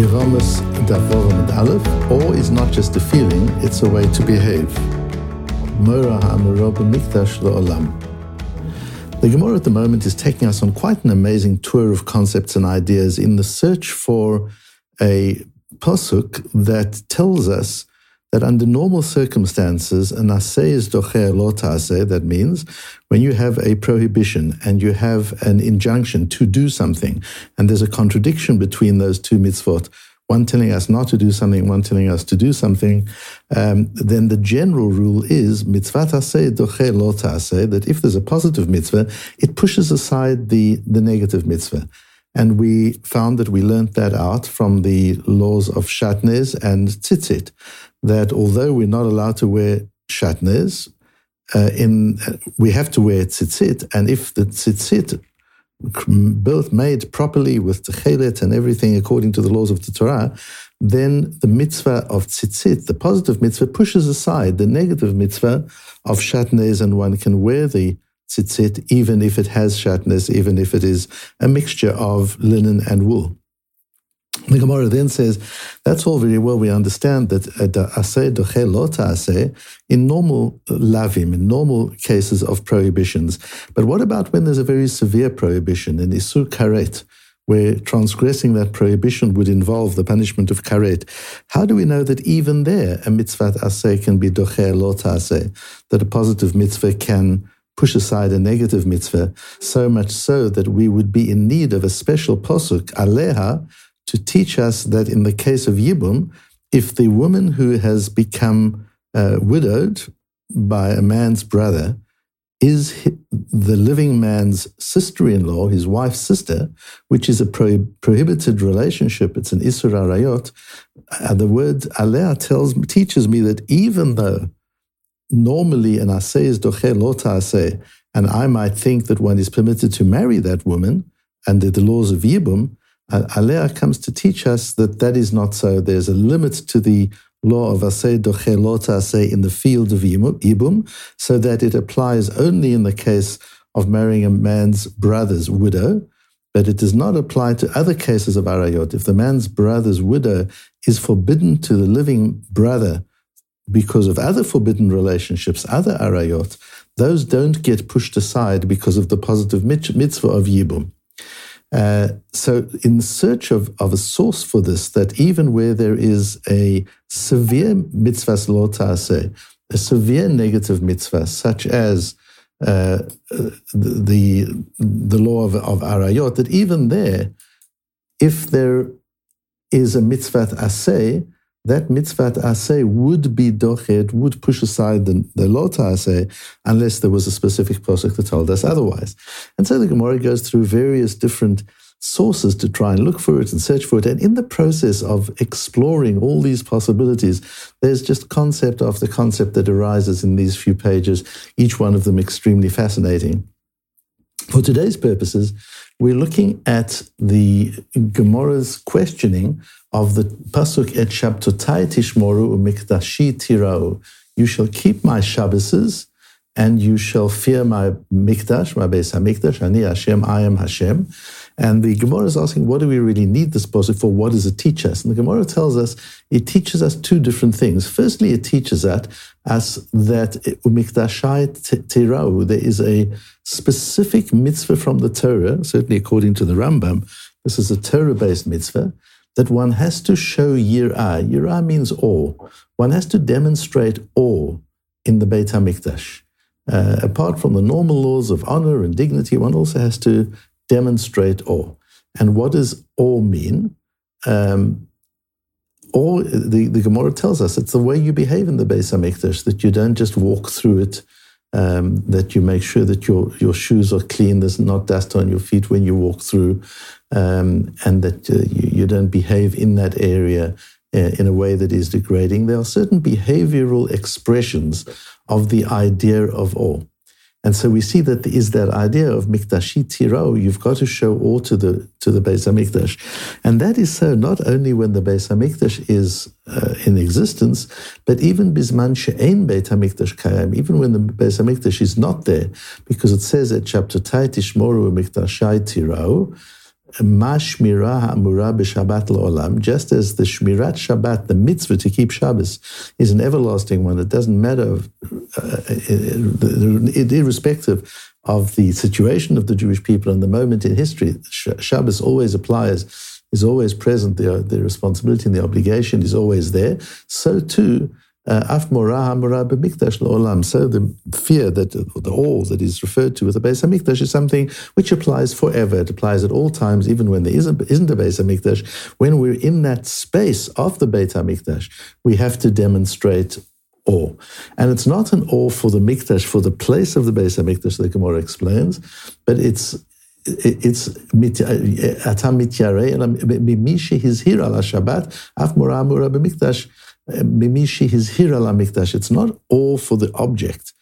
Yeramas Davorim and Aleph, awe is not just a feeling, it's a way to behave. The Gemara at the moment is taking us on quite an amazing tour of concepts and ideas in the search for a posuk that tells us that under normal circumstances, an is docher lo. That means when you have a prohibition and you have an injunction to do something, and there's a contradiction between those two mitzvot, one telling us not to do something, one telling us to do something, um, then the general rule is mitzvah aseh docher lo ta'aseh, that if there's a positive mitzvah, it pushes aside the, the negative mitzvah. And we found that we learned that out from the laws of shatnez and tzitzit that although we're not allowed to wear shatnez, uh, in we have to wear tzitzit, and if the tzitzit built made properly with techelet and everything according to the laws of the Torah, then the mitzvah of tzitzit, the positive mitzvah, pushes aside the negative mitzvah of shatnez, and one can wear the tzitzit even if it has shatnez, even if it is a mixture of linen and wool. The Gemara then says, that's all very well. We understand that aseh doche in normal lavim, in normal cases of prohibitions. But what about when there's a very severe prohibition, in isur karet, where transgressing that prohibition would involve the punishment of karet? How do we know that even there a mitzvah aseh can be doche lo aseh, that a positive mitzvah can push aside a negative mitzvah, so much so that we would be in need of a special posuk, aleha, to teach us that in the case of Yibum, if the woman who has become uh, widowed by a man's brother is the living man's sister in law, his wife's sister, which is a pro- prohibited relationship, it's an Isur Arayot, uh, the word Alea tells, teaches me that even though normally an Aseh is Doche Lota Aseh, and I might think that one is permitted to marry that woman under the laws of Yibum, Alea comes to teach us that that is not so. There's a limit to the law of aseh doche lota aseh in the field of ibum, so that it applies only in the case of marrying a man's brother's widow, but it does not apply to other cases of arayot. If the man's brother's widow is forbidden to the living brother because of other forbidden relationships, other arayot, those don't get pushed aside because of the positive mitzvah of yibum. Uh, so, in search of, of a source for this, that even where there is a severe mitzvah ta'aseh, a severe negative mitzvah, such as uh, the the law of, of arayot, that even there, if there is a mitzvah aseh, that mitzvah aseh would be dochet, would push aside the, the lot aseh, unless there was a specific posuk that told us otherwise. And so the Gemara goes through various different sources to try and look for it and search for it. And in the process of exploring all these possibilities, there's just concept after concept that arises in these few pages, each one of them extremely fascinating. For today's purposes, we're looking at the Gemara's questioning of the pasuk et Shabtotai tishmoru umikdashi tirau. You shall keep my Shabbases and you shall fear my mikdash, my Beis Hamikdash. Ani Hashem, I am Hashem. And the Gemara is asking, what do we really need this pasuk for? What does it teach us? And the Gemara tells us it teaches us two different things. Firstly, it teaches us, us that umikdashai tirau, there is a specific mitzvah from the Torah, certainly according to the Rambam. This is a Torah-based mitzvah that one has to show yirah. Yirah means awe. One has to demonstrate awe in the Beit HaMikdash. Uh, apart from the normal laws of honor and dignity, one also has to demonstrate awe. And what does awe mean? Um, awe, the, the Gemara tells us it's the way you behave in the Beis HaMikdash, that you don't just walk through it, um, that you make sure that your, your shoes are clean, there's not dust on your feet when you walk through, um, and that uh, you, you, don't behave in that area in a way that is degrading. There are certain behavioral expressions of the idea of awe. And so we see that there is that idea of mikdashi tiro, you've got to show awe to the to the Beis Hamikdash. And that is so not only when the Beis Hamikdash is uh, in existence, but even bisman she'ein Beit Hamikdash kayam, even when the Beis Hamikdash is not there, because it says at Shabtotai tishmoru mikdashai tiro, Just as the Shmirat Shabbat, the mitzvah to keep Shabbos, is an everlasting one. It doesn't matter, uh, irrespective of the situation of the Jewish people and the moment in history. Shabbos always applies, is always present. The, the responsibility and the obligation is always there. So too, uh, Uh, af morah b'mikdash la'olam. So the fear that, the awe that is referred to with the Beis Hamikdash is something which applies forever. It applies at all times, even when there isn't, isn't a Beis Hamikdash. When we're in that space of the Beit Hamikdash, we have to demonstrate awe. And it's not an awe for the Mikdash, for the place of the Beis Hamikdash, the Gemara explains, but it's it's atam mityare mimishi his hir ala Shabbat af mora mora b'mikdash It's not all for the object.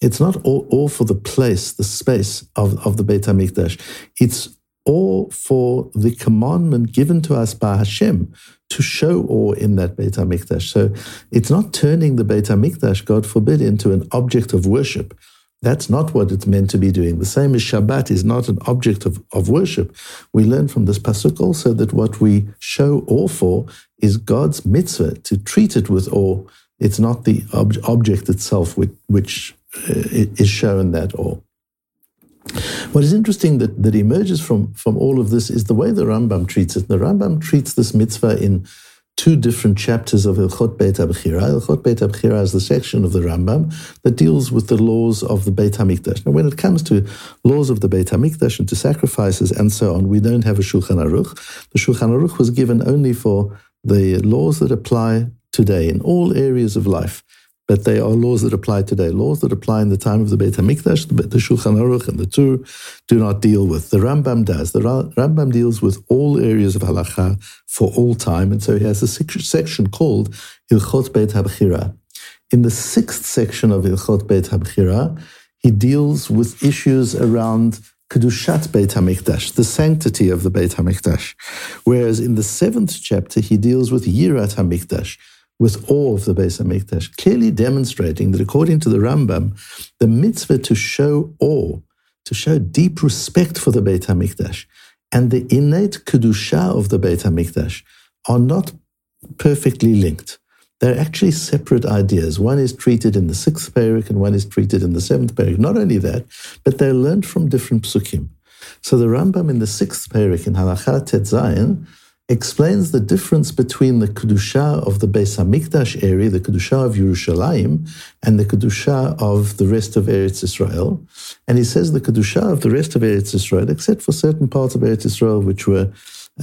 It's not all, all for the place, the space of, of the Beit HaMikdash. It's all for the commandment given to us by Hashem to show awe in that Beit HaMikdash. So it's not turning the Beit HaMikdash, God forbid, into an object of worship. That's not what it's meant to be doing. The same as Shabbat is not an object of, of worship. We learn from this pasuk also that what we show awe for is God's mitzvah to treat it with awe. It's not the ob- object itself which, which uh, is shown that awe. What is interesting that, that emerges from, from all of this is the way the Rambam treats it. The Rambam treats this mitzvah in two different chapters of Ilchot Beit HaBechira. Ilchot Beit HaBechira is the section of the Rambam that deals with the laws of the Beit HaMikdash. Now, when it comes to laws of the Beit HaMikdash and to sacrifices and so on, we don't have a Shulchan Aruch. The Shulchan Aruch was given only for the laws that apply today in all areas of life but they are laws that apply today. Laws that apply in the time of the Beit HaMikdash, the, the Shulchan Aruch and the Tur do not deal with. The Rambam does. The Rambam deals with all areas of halacha for all time, and so he has a section called Ilchot Beit HaBechira. In the sixth section of Ilchot Beit HaBechira, he deals with issues around Kedushat Beit HaMikdash, the sanctity of the Beit HaMikdash. Whereas in the seventh chapter, he deals with Yirat HaMikdash, with awe of the Beis Hamikdash, clearly demonstrating that according to the Rambam, the mitzvah to show awe, to show deep respect for the Beit Hamikdash, and the innate kedusha of the Beit Hamikdash are not perfectly linked. They're actually separate ideas. One is treated in the sixth parak and one is treated in the seventh parak. Not only that, but they're learned from different psukim. So the Rambam in the sixth parak in Halakha Tet Zayin explains the difference between the Kedusha of the Beis HaMikdash area, the Kedusha of Yerushalayim, and the Kedusha of the rest of Eretz Israel. And he says the Kedusha of the rest of Eretz Israel, except for certain parts of Eretz Israel which were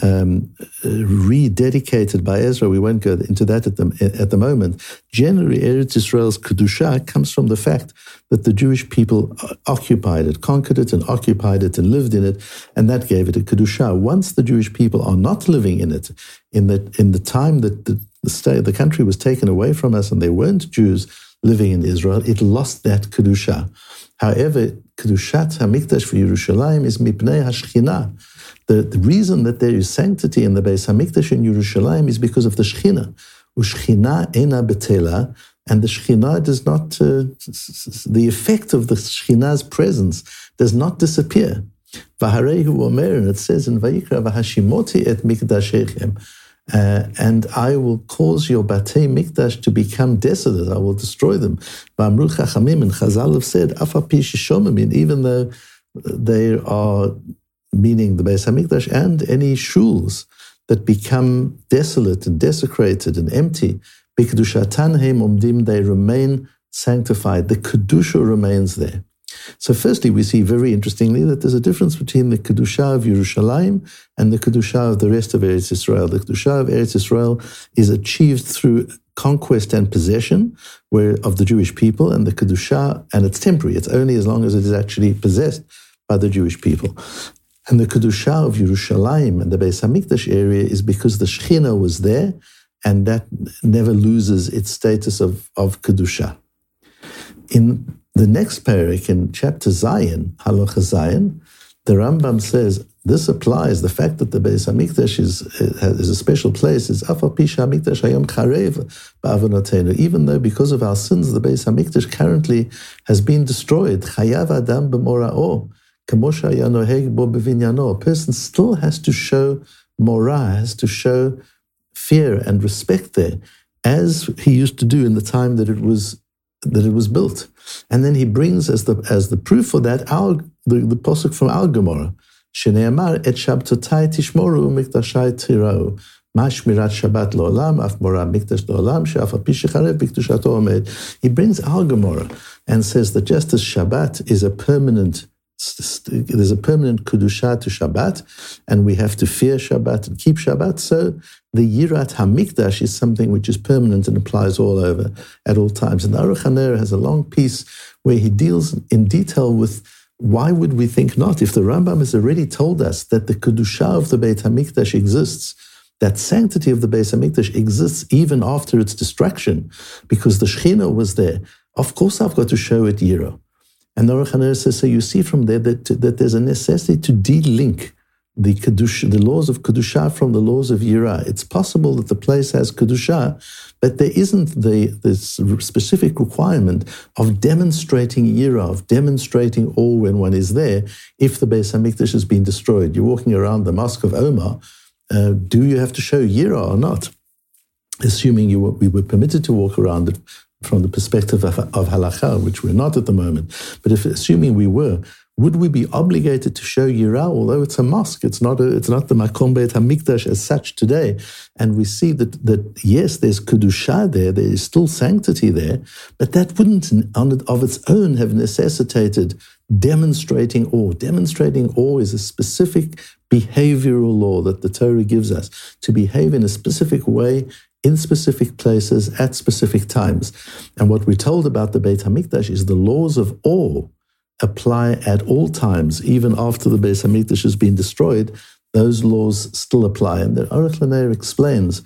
um, rededicated by Ezra. We won't go into that at the, at the moment. Generally, Eretz Israel's Kedusha comes from the fact that the Jewish people occupied it, conquered it, and occupied it, and lived in it, and that gave it a Kedusha. Once the Jewish people are not living in it, in the, in the time that the, the, state, the country was taken away from us and they weren't Jews living in Israel, it lost that Kedusha. However, Kedushat HaMikdash for Yerushalayim is Mipnei HaShchina, the, the reason that there is sanctity in the Beis Hamikdash in Yerushalayim is because of the Shechina. Ushchina ena betela, and the Shechina does not, uh, the effect of the Shechina's presence does not disappear. Vaharehu Omer, it says in Vayikra, Vahashimoti et mikdashechem, uh, and I will cause your Batei Mikdash to become desolate. I will destroy them. Vamru Chachamim and Chazal have said, Afapi even though they are meaning the Beis Hamikdash, and any shuls that become desolate and desecrated and empty, bikdushatan umdim, they remain sanctified. The kedusha remains there. So, firstly, we see very interestingly that there's a difference between the kedusha of Yerushalayim and the kedusha of the rest of Eretz Israel. The kedusha of Eretz Israel is achieved through conquest and possession where, of the Jewish people, and the kedusha, and it's temporary. It's only as long as it is actually possessed by the Jewish people. And the Kedusha of Yerushalayim and the Beis Hamikdash area is because the Shechina was there, and that never loses its status of, of Kedusha. In the next parak, in chapter Zayin, Halacha Zayin, the Rambam says this applies. The fact that the Beis Hamikdash is, uh, is a special place is Afapisha Hamikdash Hayom Ba'avonotenu. Even though because of our sins, the Beis Hamikdash currently has been destroyed. Adam b'mora'o a person still has to show morah, has to show fear and respect there, as he used to do in the time that it was that it was built. And then he brings as the as the proof for that our the, the posuk from our Gemara, Sheneamar et Shabtotai tishmoru mikdashai tirau. He brings our Gemara and says that just as Shabbat is a permanent there's a permanent kedusha to Shabbat, and we have to fear Shabbat and keep Shabbat. So the Yirat Hamikdash is something which is permanent and applies all over at all times. And the Aruch LaNer has a long piece where he deals in detail with why would we think not? If the Rambam has already told us that the kedusha of the Beit Hamikdash exists, that sanctity of the Beit Hamikdash exists even after its destruction, because the Shekhinah was there. Of course, I've got to show it Yira. And the Aruch says, so you see from there that, that there's a necessity to de-link the kedusha, the laws of kedusha from the laws of yira. It's possible that the place has kedusha, but there isn't the this specific requirement of demonstrating yira, of demonstrating awe when one is there. If the Beis Hamikdash has been destroyed, you're walking around the Mosque of Omar. Uh, do you have to show yira or not? Assuming you were, we were permitted to walk around it from the perspective of, of halacha, which we're not at the moment. But if assuming we were, would we be obligated to show yira? Although it's a mosque, it's not a, it's not the makom beit hamikdash as such today. And we see that that yes, there's kedusha there, there is still sanctity there, but that wouldn't on of its own have necessitated demonstrating awe. Demonstrating awe is a specific behavioral law that the Torah gives us to behave in a specific way in specific places at specific times. And what we're told about the Beit HaMikdash is the laws of awe apply at all times, even after the Beit HaMikdash has been destroyed, those laws still apply. And the Aruch LaNer explains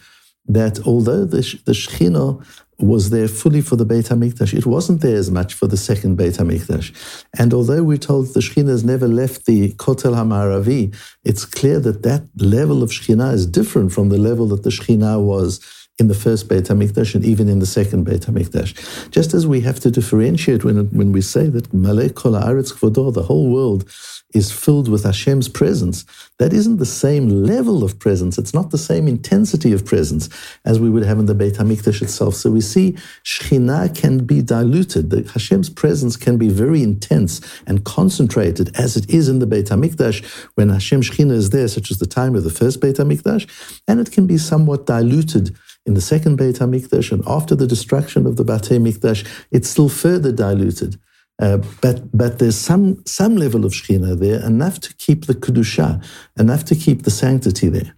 that although the, the Shekhinah was there fully for the Beit HaMikdash, it wasn't there as much for the second Beit HaMikdash. And although we're told the Shekhinah has never left the Kotel HaMaravi, it's clear that that level of Shekhinah is different from the level that the Shekhinah was in the first Beit HaMikdash and even in the second Beit HaMikdash. Just as we have to differentiate when, when we say that Malay Kol Haaretz Kvodo, the whole world is filled with Hashem's presence, that isn't the same level of presence. It's not the same intensity of presence as we would have in the Beit HaMikdash itself. So we see Shekhinah can be diluted. The Hashem's presence can be very intense and concentrated as it is in the Beit HaMikdash when Hashem Shekhinah is there, such as the time of the first Beit HaMikdash, and it can be somewhat diluted in the second Beit HaMikdash and after the destruction of the Batei Mikdash, it's still further diluted. Uh, but but there's some some level of Shekhinah there, enough to keep the kedusha, enough to keep the sanctity there.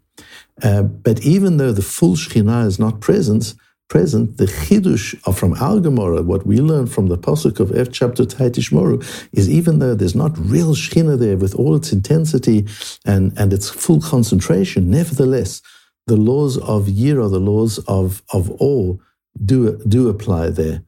Uh, but even though the full Shekhinah is not present, present, the chidush from Al Gemara, what we learn from the pasuk of F Shabtotai tishmoru, is even though there's not real Shekhinah there with all its intensity and and its full concentration, nevertheless the laws of Yira, the laws of, of awe, do, do apply there.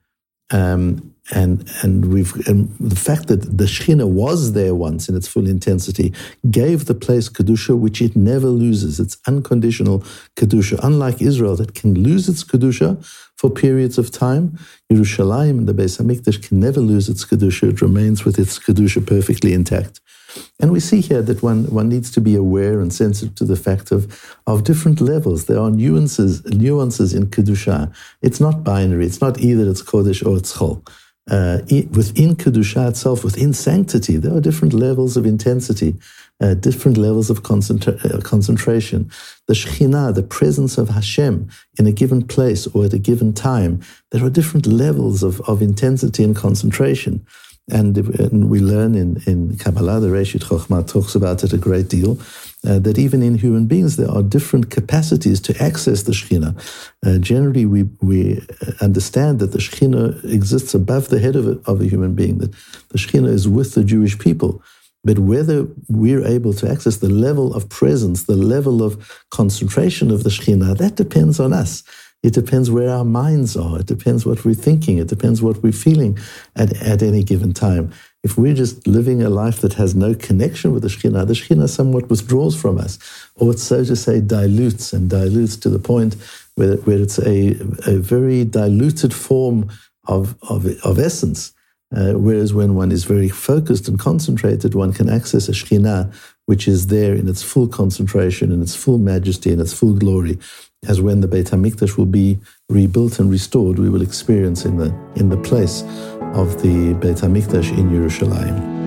Um, and and we've and the fact that the Shekhinah was there once in its full intensity gave the place kedusha, which it never loses. It's unconditional kedusha, unlike Israel that can lose its kedusha for periods of time. Yerushalayim and the Beis Hamikdash can never lose its kedusha; it remains with its kedusha perfectly intact. And we see here that one, one needs to be aware and sensitive to the fact of, of different levels. There are nuances, nuances in Kedusha. It's not binary. It's not either it's Kodesh or it's Chol. Uh, within Kedusha itself, within sanctity, there are different levels of intensity, uh, different levels of concentra- uh, concentration. The Shekhinah, the presence of Hashem in a given place or at a given time, there are different levels of, of intensity and concentration. And, and, we learn in, in Kabbalah, the Reshit Chochmah talks about it a great deal, uh, that even in human beings there are different capacities to access the Shekhinah. Uh, generally, we, we understand that the Shekhinah exists above the head of a, of a human being, that the Shekhinah is with the Jewish people. But whether we're able to access the level of presence, the level of concentration of the Shekhinah, that depends on us. It depends where our minds are. It depends what we're thinking. It depends what we're feeling at, at any given time. If we're just living a life that has no connection with the Shekhinah, the Shekhinah somewhat withdraws from us, or it's so to say dilutes and dilutes to the point where, where it's a, a very diluted form of, of, of essence. Uh, whereas when one is very focused and concentrated, one can access a Shekhinah, which is there in its full concentration, in its full majesty, in its full glory, as when the Beit HaMikdash will be rebuilt and restored, we will experience in the, in the place of the Beit HaMikdash in Yerushalayim.